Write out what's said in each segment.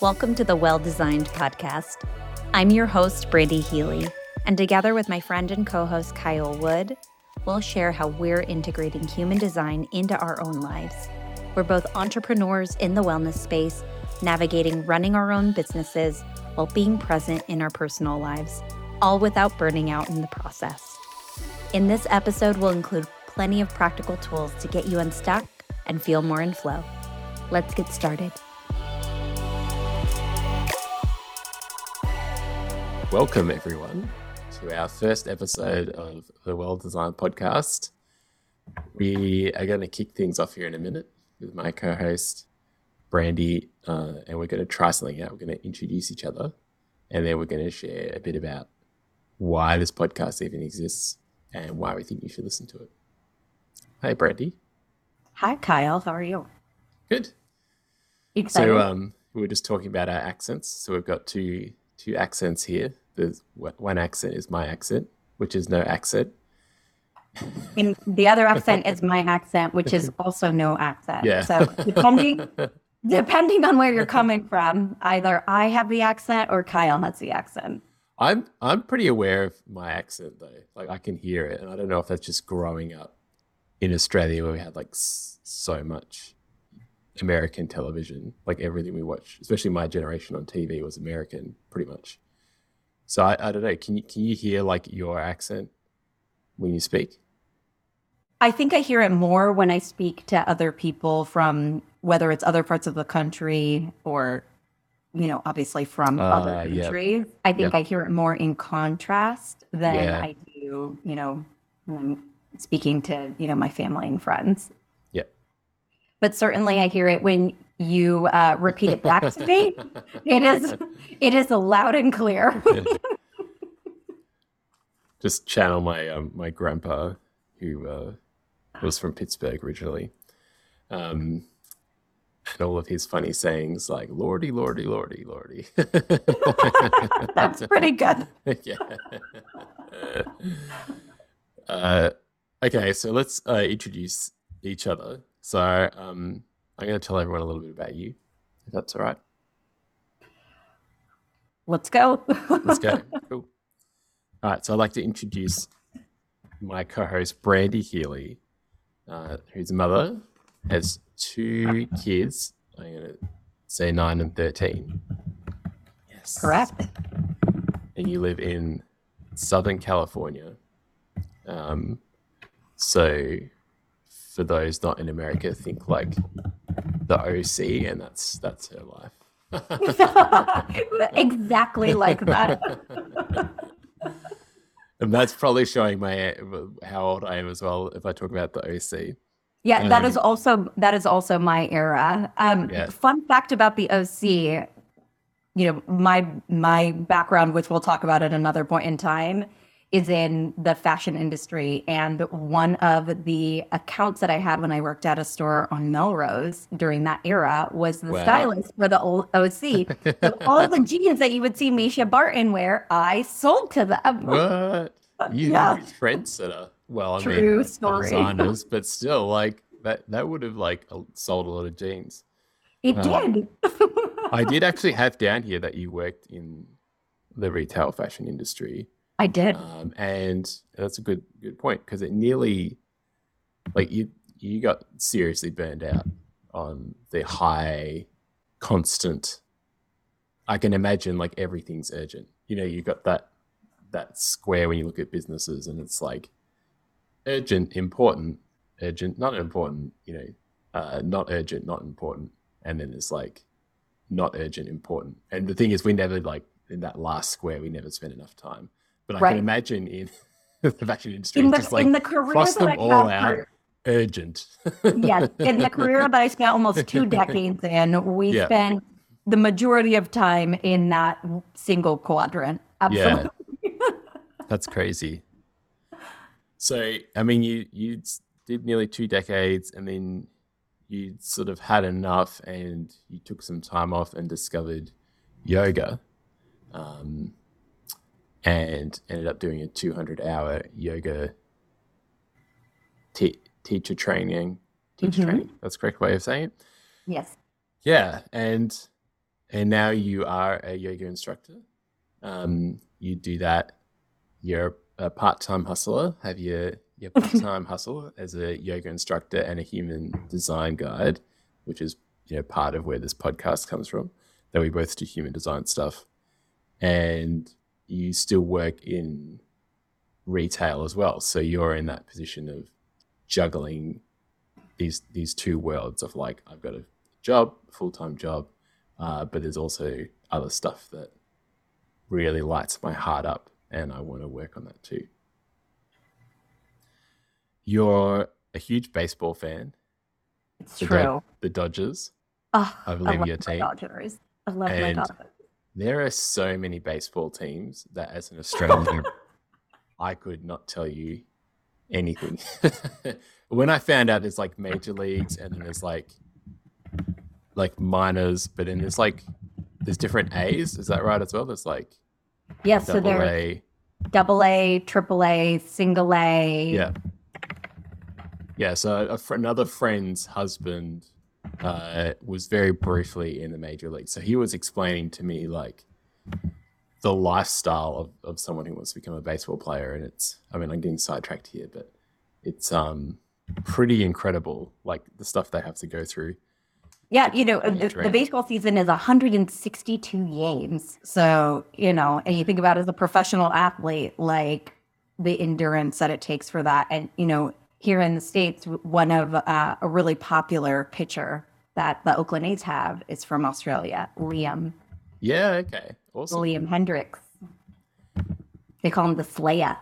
Welcome to the Well Designed Podcast. I'm your host, Brandi Healy, and together with my friend and co host, Kyle Wood, we'll share how we're integrating human design into our own lives. We're both entrepreneurs in the wellness space, navigating running our own businesses while being present in our personal lives, all without burning out in the process. In this episode, we'll include plenty of practical tools to get you unstuck and feel more in flow. Let's get started. Welcome, everyone, to our first episode of the Well Designed Podcast. We are going to kick things off here in a minute with my co host, Brandi, uh, and we're going to try something out. We're going to introduce each other, and then we're going to share a bit about why this podcast even exists and why we think you should listen to it. Hey, Brandi. Hi, Kyle. How are you? Good. Excited. So, um, we were just talking about our accents. So, we've got two two accents here. There's one accent is my accent, which is no accent. And the other accent is my accent, which is also no accent. Yeah. So depending depending on where you're coming from, either I have the accent or Kyle has the accent. I'm I'm pretty aware of my accent though. Like I can hear it, and I don't know if that's just growing up in Australia where we had like so much American television. Like everything we watch, especially my generation on TV, was American pretty much. So I, I don't know. Can you can you hear like your accent when you speak? I think I hear it more when I speak to other people from whether it's other parts of the country or, you know, obviously from Uh, other countries. I think. I hear it more in contrast than Yeah. I do, you know, when I'm speaking to, you know, my family and friends. But certainly I hear it when you uh, repeat it back to me. It is it is loud and clear. Just channel my um, my grandpa, who uh, was from Pittsburgh originally, um, and all of his funny sayings like "Lordy, Lordy, Lordy, Lordy." That's pretty good. yeah. uh, okay, so let's uh, introduce each other. So um, I'm going to tell everyone a little bit about you, if that's all right. Let's go. Let's go. cool. All right, so I'd like to introduce my co-host Brandi Healy, uh, whose mother has two kids. I'm going to say nine and thirteen. Yes, Correct. and you live in Southern California. Um, so, for those not in America, think like the OC, and that's that's her life. exactly like that. and that's probably showing my how old I am as well. If I talk about the OC, Yeah, that Um, is also that is also my era. Um, Yeah. Fun fact about the OC, you know, my my background, which we'll talk about at another point in time, is in the fashion industry. And one of the accounts that I had when I worked at a store on Melrose during that era was the Wow. stylist for the old OC. so all the jeans that you would see Mischa Barton wear, I sold to them. what you Yeah. yeah. trendsetter? Well, I True mean, story. designers, but still, like that that would have like sold a lot of jeans. It Uh, did. I did actually have down here that you worked in the retail fashion industry. I did. um, and that's a good good point because it nearly like you you got seriously burned out on the high constant. I can imagine like everything's urgent. You know you got that that square when you look at businesses and it's like urgent important urgent not important you know uh, not urgent not important. And then it's like not urgent important. And the thing is we never like in that last square we never spent enough time but I Right. can imagine in the fashion industry, in the just like in the career cross that them I all out. for- urgent. yes, in the career that I spent almost two decades in, we Yeah. spent the majority of time in that single quadrant. Absolutely. That's crazy. So, I mean, you you did nearly two decades, and then you sort of had enough, and you took some time off and discovered yoga, um, and ended up doing a two hundred hour yoga te- teacher training. Teacher Mhm. training. That's the correct way of saying it. Yes. Yeah, and and now you are a yoga instructor. Um, you do that. You're a part-time hustler. Have your your part-time hustle as a yoga instructor and a human design guide, which is you know part of where this podcast comes from. That we both do human design stuff, and you still work in retail as well. So you're in that position of juggling these these two worlds of like I've got a job, full time job, uh, but there's also other stuff that really lights my heart up, and I want to work on that too. You're a huge baseball fan. It's the true. Do- the Dodgers. Oh, I believe I your team. Dodgers. I love and my Dodgers. There are so many baseball teams that, as an Australian, I could not tell you anything. when I found out there's like major leagues and then there's like like minors, but then there's like there's different A's. Is that right as well? There's like yes, so there's double A, triple A, single A. Yeah, yeah. So fr- another friend's husband uh, was very briefly in the major league, so he was explaining to me like the lifestyle of, of someone who wants to become a baseball player. And it's, I mean, I'm getting sidetracked here, but it's um pretty incredible, like the stuff they have to go through. Yeah, you know, the, the, baseball season is 162 games. So, you know, and you think about as a professional athlete, like the endurance that it takes for that. And, you know, here in the States, one of uh, a really popular pitcher that the Oakland A's have is from Australia, Liam. Yeah, okay. Awesome. William Hendriks. They call him the Slayer.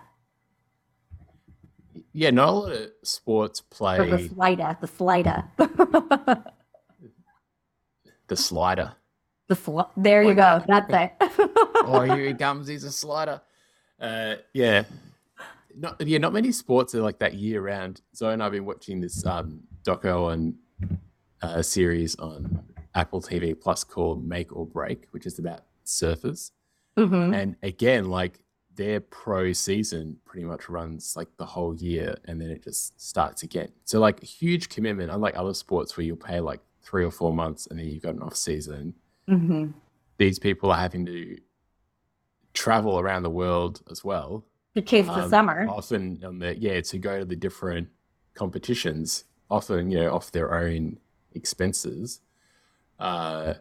Yeah, not a lot of sports play. Or the slider, the slider. the slider. The sl- there you go. That's it. oh, here he comes. He's a slider. Uh, yeah. Not, yeah, not many sports are like that year round. Zoe and I've been watching this um, doco and uh, series on Apple TV Plus called Make or Break, which is about surfers. Mm-hmm. And again, like their pro season pretty much runs like the whole year and then it just starts again. So like huge commitment, unlike other sports where you'll pay like three or four months and then you've got an off season. Mm-hmm. These people are having to travel around the world as well. To chase um, the summer. Often on the yeah, to go to the different competitions, often, you know, off their own expenses. Uh,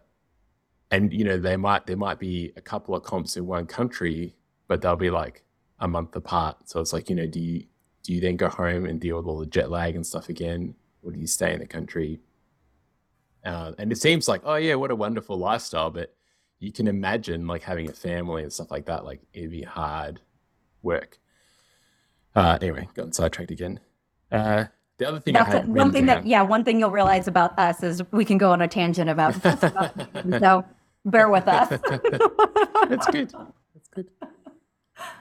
and you know they might there might be a couple of comps in one country but they'll be like a month apart. So it's like you know do you do you then go home and deal with all the jet lag and stuff again? Or do you stay in the country? Uh, and it seems like oh yeah what a wonderful lifestyle but you can imagine like having a family and stuff like that like it'd be hard work. Uh anyway got sidetracked again. Uh the other thing That's I had one thing that yeah one thing you'll realize about us is we can go on a tangent about stuff. so bear with us. That's good. That's good.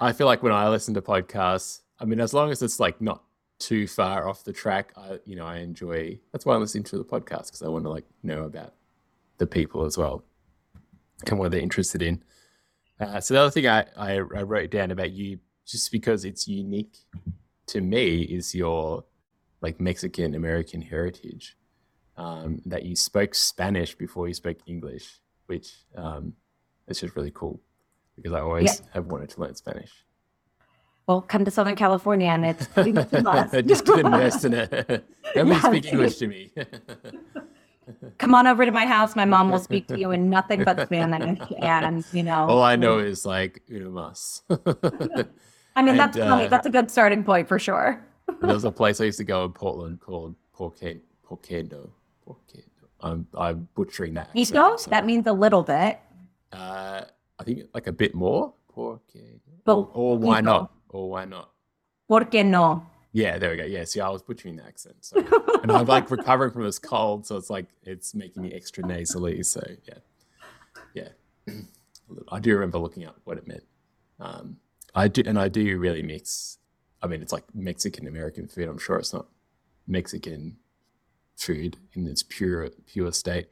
I feel like when I listen to podcasts, I mean, as long as it's like not too far off the track, I you know I enjoy. That's why I listen to the podcast because I want to like know about the people as well and what they're interested in. Uh, so the other thing I, I, I wrote down about you, just because it's unique to me, is your like Mexican American heritage. Um, that you spoke Spanish before you spoke English which um, is just really cool because I always yeah. have wanted to learn Spanish. Well, come to Southern California and it's just get immersed in it. Nobody yeah, speak English to me. come on over to my house. My mom will speak to you in nothing but Spanish, and you know. All I know is like una mas. I mean, and, that's uh, that's a good starting point for sure. There was a place I used to go in Portland called Porque, Porquedo. Porquedo. I'm I'm butchering that. Accent, so. That means a little bit. Uh, I think like a bit more. Porque. But, or, or why not? Or why not? Porque no? Yeah, there we go. Yeah, see, I was butchering the accent. So. and I'm like recovering from this cold, so it's like it's making me extra nasally. So yeah, yeah. I do remember looking up what it meant. Um, I do, and I do really mix. I mean, it's like Mexican American food. I'm sure it's not Mexican food in its pure pure state.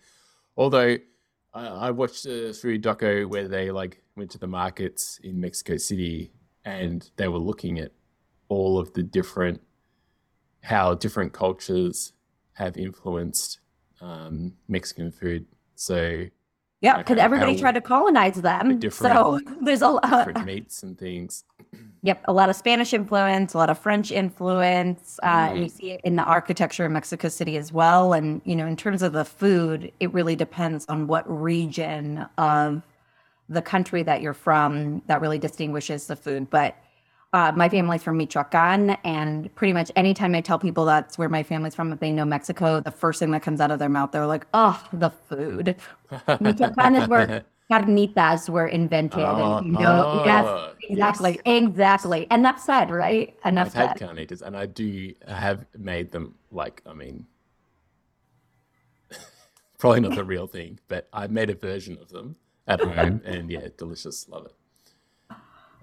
Although I, I watched a food doco where they like went to the markets in Mexico City and they were looking at all of the different how different cultures have influenced um, Mexican food. So Yeah, because Okay, everybody tried to colonize them. different- So there's a lot. Of different mates and things. Yep, a lot of Spanish influence, a lot of French influence. Uh, Mm. You see it in the architecture of Mexico City as well. And you know, in terms of the food, it really depends on what region of the country that you're from that really distinguishes the food. But uh, my family's from Michoacan, and pretty much anytime I tell people that's where my family's from, if they know Mexico, the first thing that comes out of their mouth, they're like, "Oh, the food." Michoacan is where carnitas were invented. Oh, and, you know, yes, oh, exactly, yes. exactly. Enough said, right? Enough I've had carnitas, and I do have made them. Like, I mean, probably not the real thing, but I made a version of them at home, and yeah, delicious. Love it.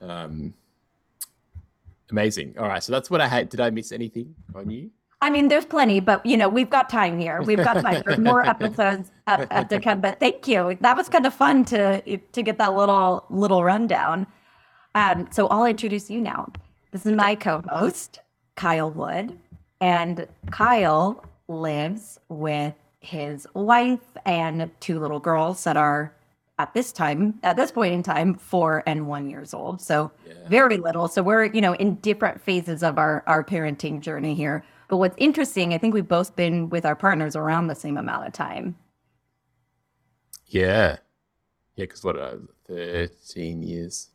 Um, amazing. All right, so that's what I had. Did I miss anything on you? I mean, there's plenty, but you know, we've got time here. We've got time for more episodes up, up to come. But thank you. That was kind of fun to to get that little little rundown. Um, so I'll introduce you now. This is my co-host, Kyle Wood, and Kyle lives with his wife and two little girls that are at this time, at this point in time, four and one years old. So Yeah. very little. So we're, you know, in different phases of our our parenting journey here. But what's interesting, I think we've both been with our partners around the same amount of time. Yeah, yeah. Because what? Uh, Thirteen years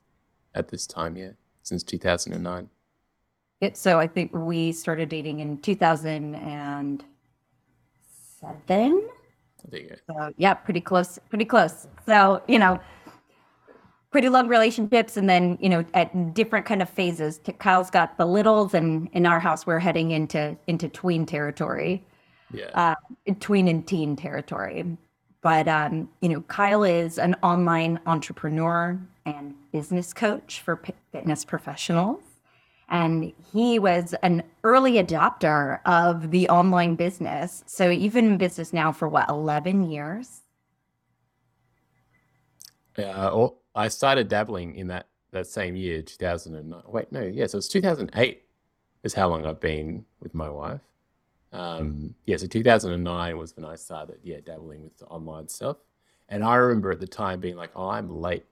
at this time. Yeah, since two thousand and nine. It, so I think we started dating in 2007. There you go. So yeah, pretty close, pretty close. So, you know, pretty long relationships and then, you know, at different kind of phases. Kyle's got the littles and in our house we're heading into into tween territory. Yeah. uh, tween and teen territory. But um, you know, Kyle is an online entrepreneur and business coach for fitness professionals, and he was an early adopter of the online business. So even in business now for what eleven years. Uh, or I started dabbling in that that same year, 2009. Wait, no, yeah, so it's 2008 is how long I've been with my wife. Um, yeah, so 2009 was when I started, yeah, dabbling with the online stuff. And I remember at the time being like, oh, I'm late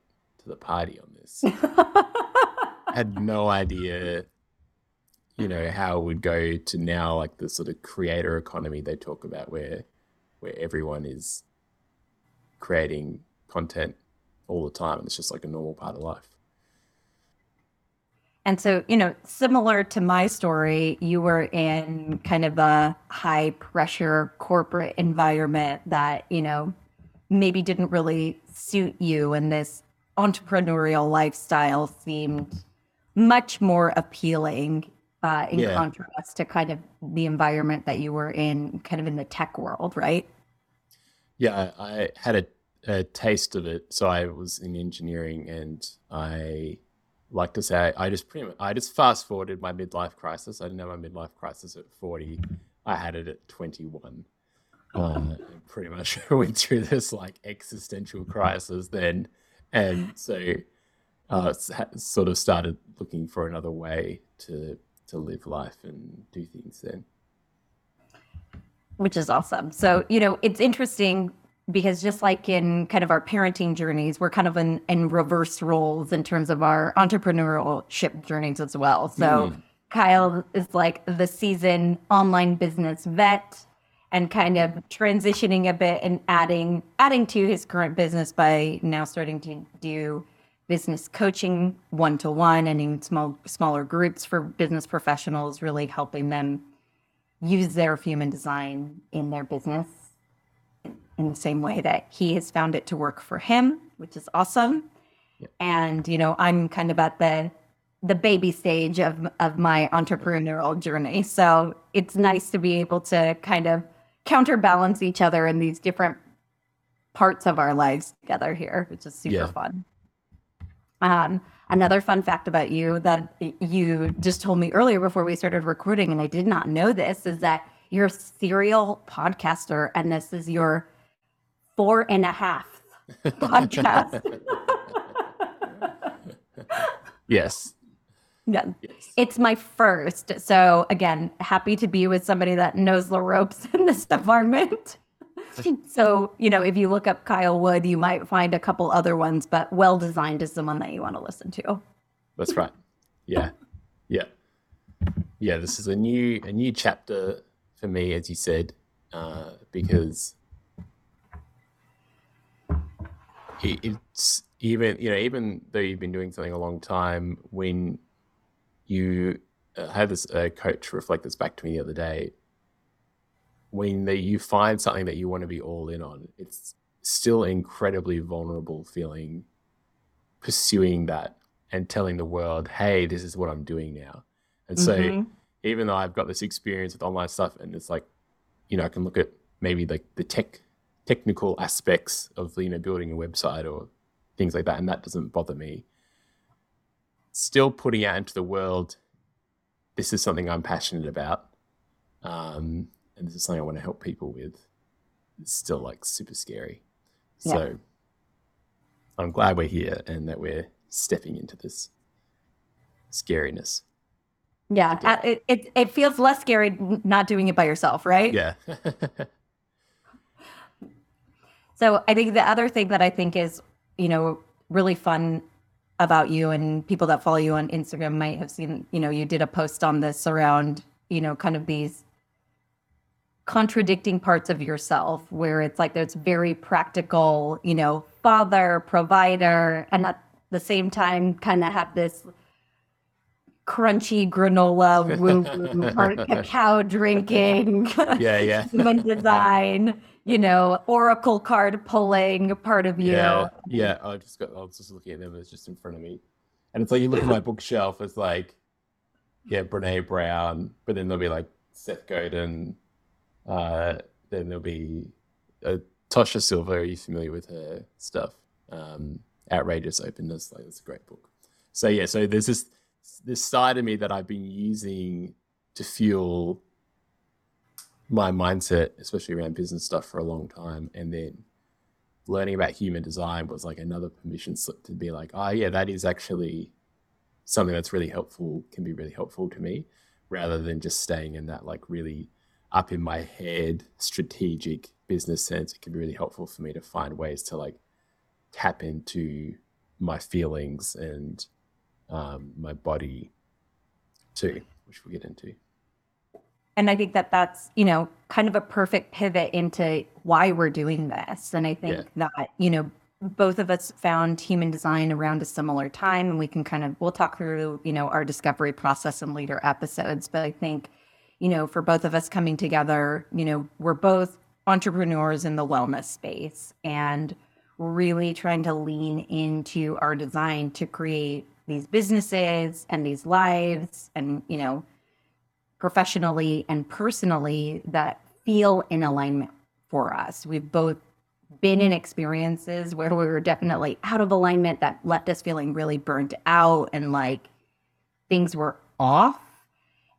to the party on this. had no idea, you know, how it would go to now like the sort of creator economy they talk about where where everyone is creating content all the time and it's just like a normal part of life. And so, you know, similar to my story, you were in kind of a high pressure corporate environment that, you know, maybe didn't really suit you. And this entrepreneurial lifestyle seemed much more appealing uh, in Yeah. contrast to kind of the environment that you were in, kind of in the tech world, right? Yeah, I, I had a, a taste of it. So I was in engineering and I like to say I just pretty much I just fast forwarded my midlife crisis. I didn't have my midlife crisis at 40. I had it at 21. Uh, pretty much went through this like existential crisis then. And so uh, sort of started looking for another way to to live life and do things then. which is awesome. So, you know, it's interesting because just like in kind of our parenting journeys, we're kind of in, in reverse roles in terms of our entrepreneurship journeys as well. So, Kyle is like the seasoned online business vet and kind of transitioning a bit and adding adding to his current business by now starting to do business coaching one to one and in small smaller groups for business professionals really helping them use their human design in their business in the same way that he has found it to work for him, which is awesome. And you know, I'm kind of at the the baby stage of of my entrepreneurial journey. So it's nice to be able to kind of counterbalance each other in these different parts of our lives together here, which is super Yeah. fun. Um, another fun fact about you that you just told me earlier before we started recording, and I did not know this, is that you're a serial podcaster, and this is your four and a half podcast. Yes. yeah. Yes. It's my first. So again, happy to be with somebody that knows the ropes in this department. so, you know, if you look up Kyle Wood, you might find a couple other ones, but well designed is the one that you want to listen to. That's right. Yeah. Yeah. Yeah, this is a new a new chapter for me, as you said, uh, because it, it's even you know even though you've been doing something a long time, when you uh, had this uh, coach reflect this back to me the other day, when the, you find something that you want to be all in on, it's still incredibly vulnerable feeling pursuing that and telling the world, hey, this is what I'm doing now. And so mm-hmm. even though I've got this experience with online stuff and it's like, you know, I can look at maybe like the tech technical aspects of you know building a website or things like that, and that doesn't bother me. Still putting out into the world, this is something I'm passionate about, um, and this is something I want to help people with. It's still like super scary. Yeah. So I'm glad we're here and that we're stepping into this scariness. Yeah, yeah. Uh, it, it it feels less scary not doing it by yourself, right? Yeah. so I think the other thing that I think is, you know, really fun about you and people that follow you on Instagram might have seen, you know, you did a post on this around, you know, kind of these contradicting parts of yourself where it's like there's very practical, you know, father, provider, and at the same time kind of have this crunchy granola woo cacao drinking yeah yeah. human design you know oracle card pulling part of you. Yeah yeah. Oh, I just got i was just looking at them it's just in front of me. And it's like you look at my bookshelf it's like yeah brene brown but then there'll be like seth godin uh then there'll be uh, tosha silver are you familiar with her stuff um outrageous openness like it's a great book so yeah so there's this this side of me that I've been using to fuel my mindset, especially around business stuff, for a long time. And then learning about human design was like another permission slip to be like, oh, yeah, that is actually something that's really helpful, can be really helpful to me, rather than just staying in that like really up in my head strategic business sense. It can be really helpful for me to find ways to like tap into my feelings and um, my body too, which we'll get into. And I think that that's, you know, kind of a perfect pivot into why we're doing this. And I think yeah. that, you know, both of us found human design around a similar time and we can kind of we'll talk through, you know, our discovery process in later episodes, but I think you know, for both of us coming together, you know, we're both entrepreneurs in the wellness space and really trying to lean into our design to create these businesses and these lives and you know professionally and personally that feel in alignment for us. We've both been in experiences where we were definitely out of alignment that left us feeling really burnt out and like things were off.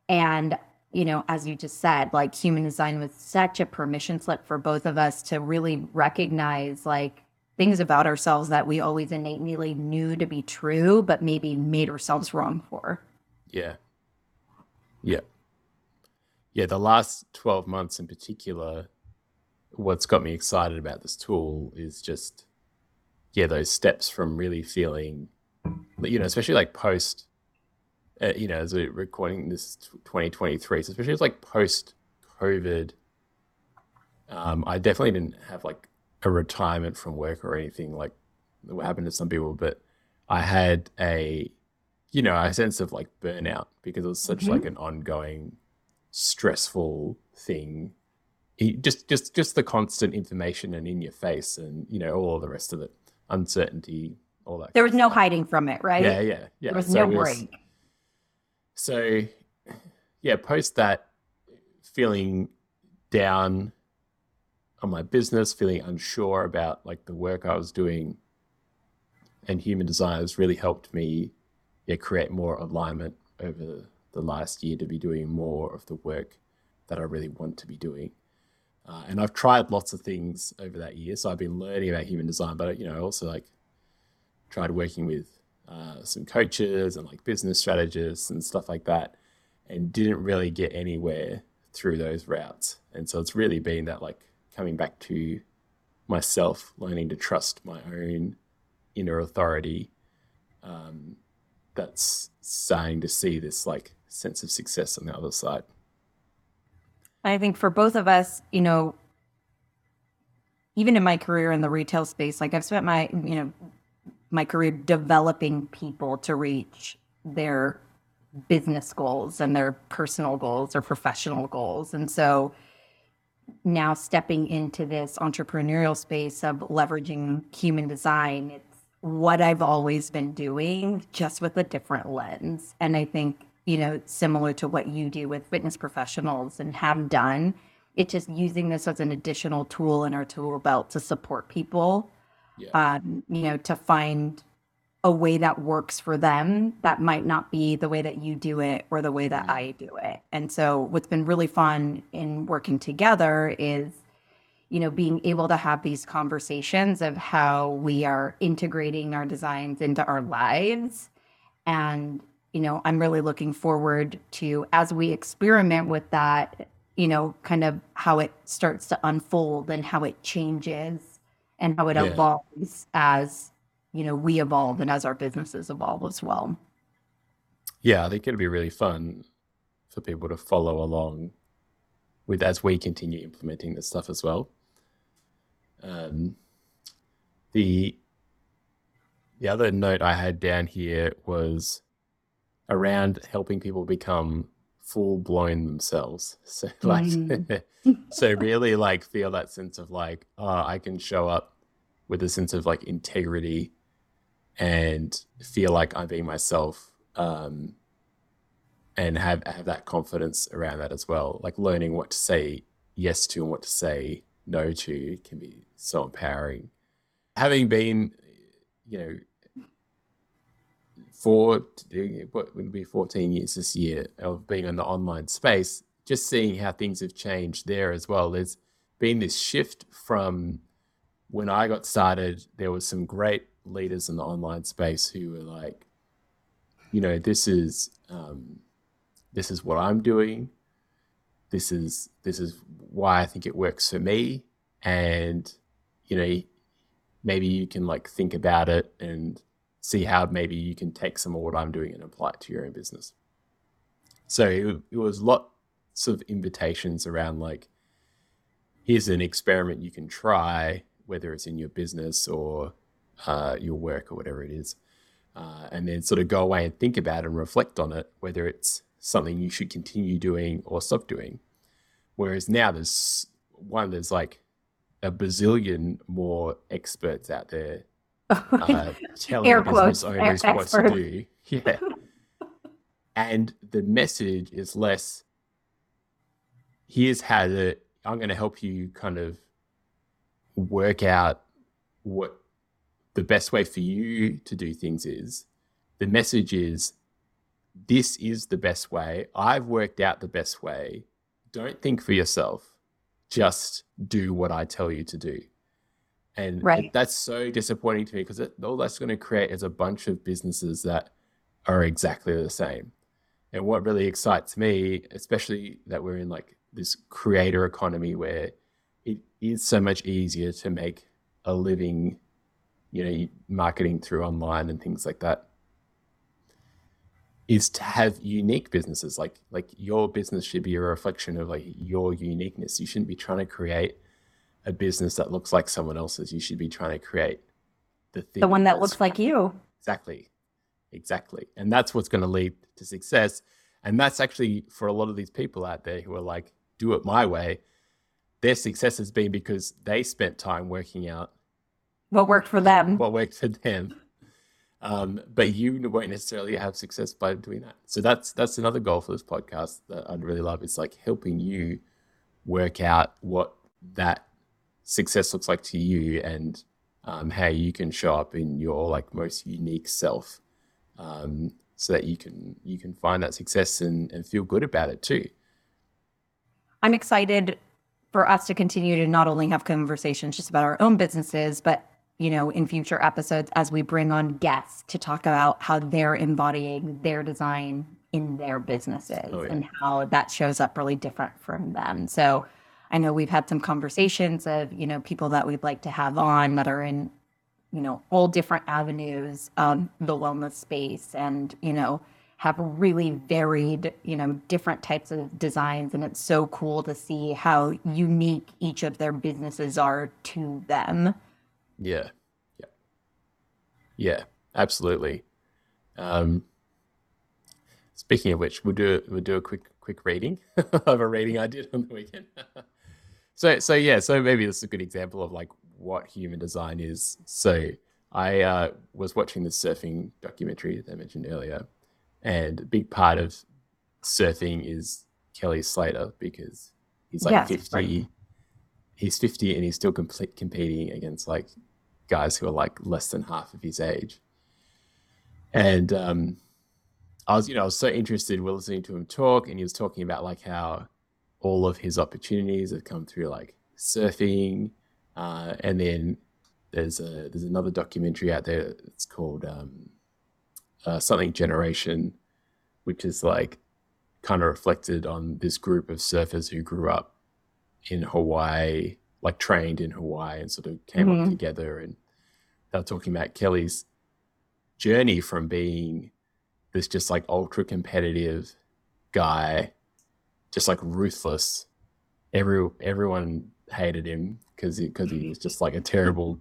And you know as you just said like human design was such a permission slip for both of us to really recognize like things about ourselves that we always innately knew to be true, but maybe made ourselves wrong for. Yeah. Yeah. Yeah. The last 12 months in particular, what's got me excited about this tool is just, yeah, those steps from really feeling, you know, especially like post, uh, you know, as we're recording this 2023, so especially like post COVID, um, I definitely didn't have like a retirement from work or anything like what happened to some people, but I had a, you know, a sense of like burnout because it was such mm-hmm. like an ongoing stressful thing. just, just, just the constant information and in your face, and you know all the rest of it, uncertainty, all that. There was no hiding from it, right? Yeah, yeah, yeah. There was so no break. So, yeah, post that feeling down on my business, feeling unsure about like the work I was doing. And human design has really helped me yeah, create more alignment over the last year to be doing more of the work that I really want to be doing. Uh, and I've tried lots of things over that year. So I've been learning about human design, but you know, I also like tried working with uh, some coaches and like business strategists and stuff like that, and didn't really get anywhere through those routes. And so it's really been that like coming back to myself, learning to trust my own inner authority. Um, that's starting to see this like sense of success on the other side. I think for both of us, you know, even in my career in the retail space, like I've spent my, you know, my career developing people to reach their business goals and their personal goals or professional goals. And so now stepping into this entrepreneurial space of leveraging human design, it's what I've always been doing, just with a different lens. And I think, you know, similar to what you do with fitness professionals and have done, it's just using this as an additional tool in our tool belt to support people, yeah. um, you know, to find a way that works for them that might not be the way that you do it or the way that mm-hmm. I do it. And so what's been really fun in working together is you know being able to have these conversations of how we are integrating our designs into our lives and you know I'm really looking forward to as we experiment with that you know kind of how it starts to unfold and how it changes and how it yeah. evolves as you know we evolve and as our businesses evolve as well yeah i think it'll be really fun for people to follow along with as we continue implementing this stuff as well um, the the other note i had down here was around helping people become full blown themselves so like mm. so really like feel that sense of like oh i can show up with a sense of like integrity and feel like I'm being myself um, and have have that confidence around that as well. Like learning what to say yes to and what to say no to can be so empowering. Having been, you know, for what would be 14 years this year of being in the online space, just seeing how things have changed there as well. There's been this shift from when I got started, there was some great leaders in the online space who were like, you know, this is um, this is what I'm doing. This is this is why I think it works for me, and you know, maybe you can like think about it and see how maybe you can take some of what I'm doing and apply it to your own business. So it, it was lots of invitations around like, here's an experiment you can try, whether it's in your business or uh, your work or whatever it is, uh, and then sort of go away and think about and reflect on it, whether it's something you should continue doing or stop doing. Whereas now there's one, there's like a bazillion more experts out there uh, telling Air business quotes, owners what to do. Yeah. and the message is less, here's how to, I'm going to help you kind of work out what the best way for you to do things is the message is this is the best way. I've worked out the best way. Don't think for yourself. Just do what I tell you to do. And right. that's so disappointing to me because all that's going to create is a bunch of businesses that are exactly the same. And what really excites me, especially that we're in like this creator economy where it is so much easier to make a living you know marketing through online and things like that is to have unique businesses like like your business should be a reflection of like your uniqueness you shouldn't be trying to create a business that looks like someone else's you should be trying to create the thing the one that looks like you exactly exactly and that's what's going to lead to success and that's actually for a lot of these people out there who are like do it my way their success has been because they spent time working out what worked for them. What worked for them. Um, but you won't necessarily have success by doing that. So that's that's another goal for this podcast that I'd really love. It's like helping you work out what that success looks like to you and um, how you can show up in your like most unique self, um, so that you can you can find that success and, and feel good about it too. I'm excited for us to continue to not only have conversations just about our own businesses, but you know, in future episodes as we bring on guests to talk about how they're embodying their design in their businesses oh, yeah. and how that shows up really different from them. So I know we've had some conversations of, you know, people that we'd like to have on that are in, you know, all different avenues of the wellness space and, you know, have really varied, you know, different types of designs. And it's so cool to see how unique each of their businesses are to them. Yeah. Yeah. Yeah, absolutely. Um, speaking of which, we'll do we'll do a quick quick rating of a reading I did on the weekend. so so yeah, so maybe this is a good example of like what human design is. So I uh, was watching the surfing documentary that I mentioned earlier, and a big part of surfing is Kelly Slater because he's like yes, 50. Right. He's 50 and he's still complete, competing against like guys who are like less than half of his age. And um, I was, you know, I was so interested We're listening to him talk, and he was talking about like how all of his opportunities have come through like surfing, uh, and then there's a there's another documentary out there. It's called um, uh, something generation, which is like kind of reflected on this group of surfers who grew up in Hawaii, like trained in Hawaii and sort of came mm-hmm. up together. And they're talking about Kelly's journey from being this just like ultra competitive guy, just like ruthless. Every everyone hated him because he because he was just like a terrible.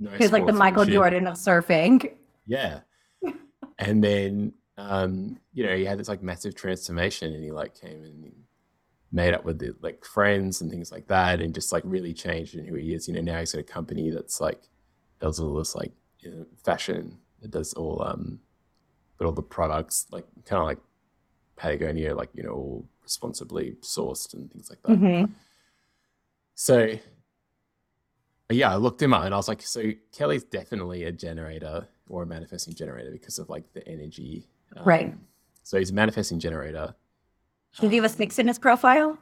No He's like the Michael Jordan of surfing. Yeah, and then um, you know he had this like massive transformation, and he like came and made up with the, like friends and things like that, and just like really changed in who he is. You know, now he's got a company that's like does all this like you know, fashion. It does all um, but all the products like kind of like Patagonia, like you know, all responsibly sourced and things like that. Mm-hmm. So yeah, I looked him up and I was like, so Kelly's definitely a generator or a manifesting generator because of like the energy. Um, right. So he's a manifesting generator. Does he have a six in his profile?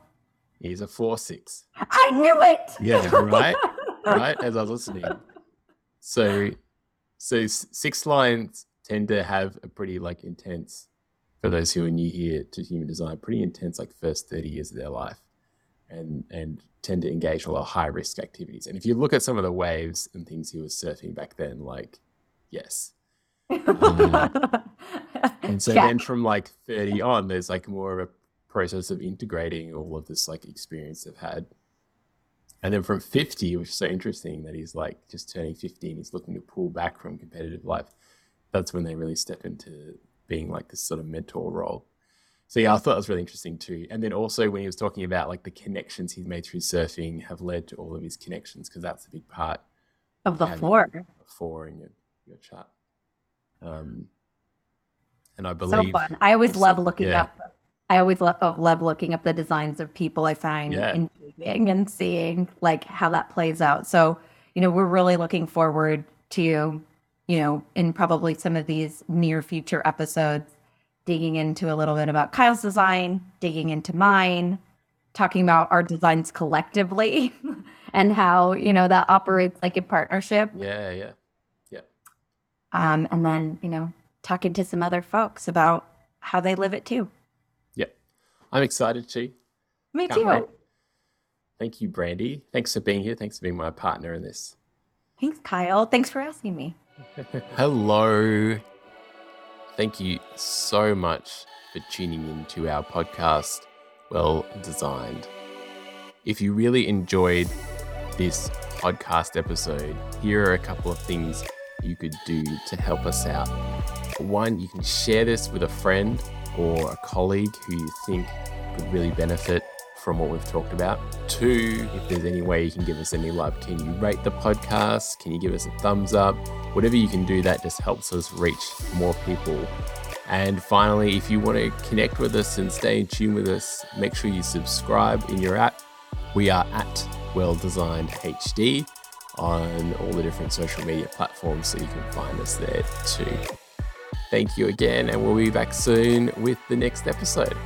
He's a four six. I knew it. Yeah, right. right. As I was listening. So, so six lines tend to have a pretty like intense, for those who are new here to human design, pretty intense like first thirty years of their life, and and tend to engage in a lot of high risk activities. And if you look at some of the waves and things he was surfing back then, like yes. Um, and so yeah. then from like 30 on, there's like more of a process of integrating all of this like experience they've had. And then from 50, which is so interesting that he's like just turning 50 and he's looking to pull back from competitive life. That's when they really step into being like this sort of mentor role. So yeah, I thought that was really interesting too. And then also when he was talking about like the connections he's made through surfing have led to all of his connections because that's a big part of the four. Four in your, your chart. Um, and I believe so fun. I always love looking yeah. up. I always love, oh, love looking up the designs of people I find yeah. intriguing and seeing like how that plays out. So you know, we're really looking forward to you know in probably some of these near future episodes digging into a little bit about Kyle's design, digging into mine, talking about our designs collectively and how, you know, that operates like a partnership. Yeah, yeah. Yeah. Um, and then, you know, talking to some other folks about how they live it too. Yeah. I'm excited too. Me Can't too. Wait. Thank you, Brandi. Thanks for being here. Thanks for being my partner in this. Thanks, Kyle. Thanks for asking me. Hello. Thank you so much for tuning in to our podcast, Well Designed. If you really enjoyed this podcast episode, here are a couple of things you could do to help us out. One, you can share this with a friend or a colleague who you think could really benefit from what we've talked about. Two, if there's any way you can give us any love, can you rate the podcast? Can you give us a thumbs up? Whatever you can do, that just helps us reach more people. And finally, if you want to connect with us and stay in tune with us, make sure you subscribe in your app. We are at Well Designed HD on all the different social media platforms, so you can find us there too. Thank you again, and we'll be back soon with the next episode.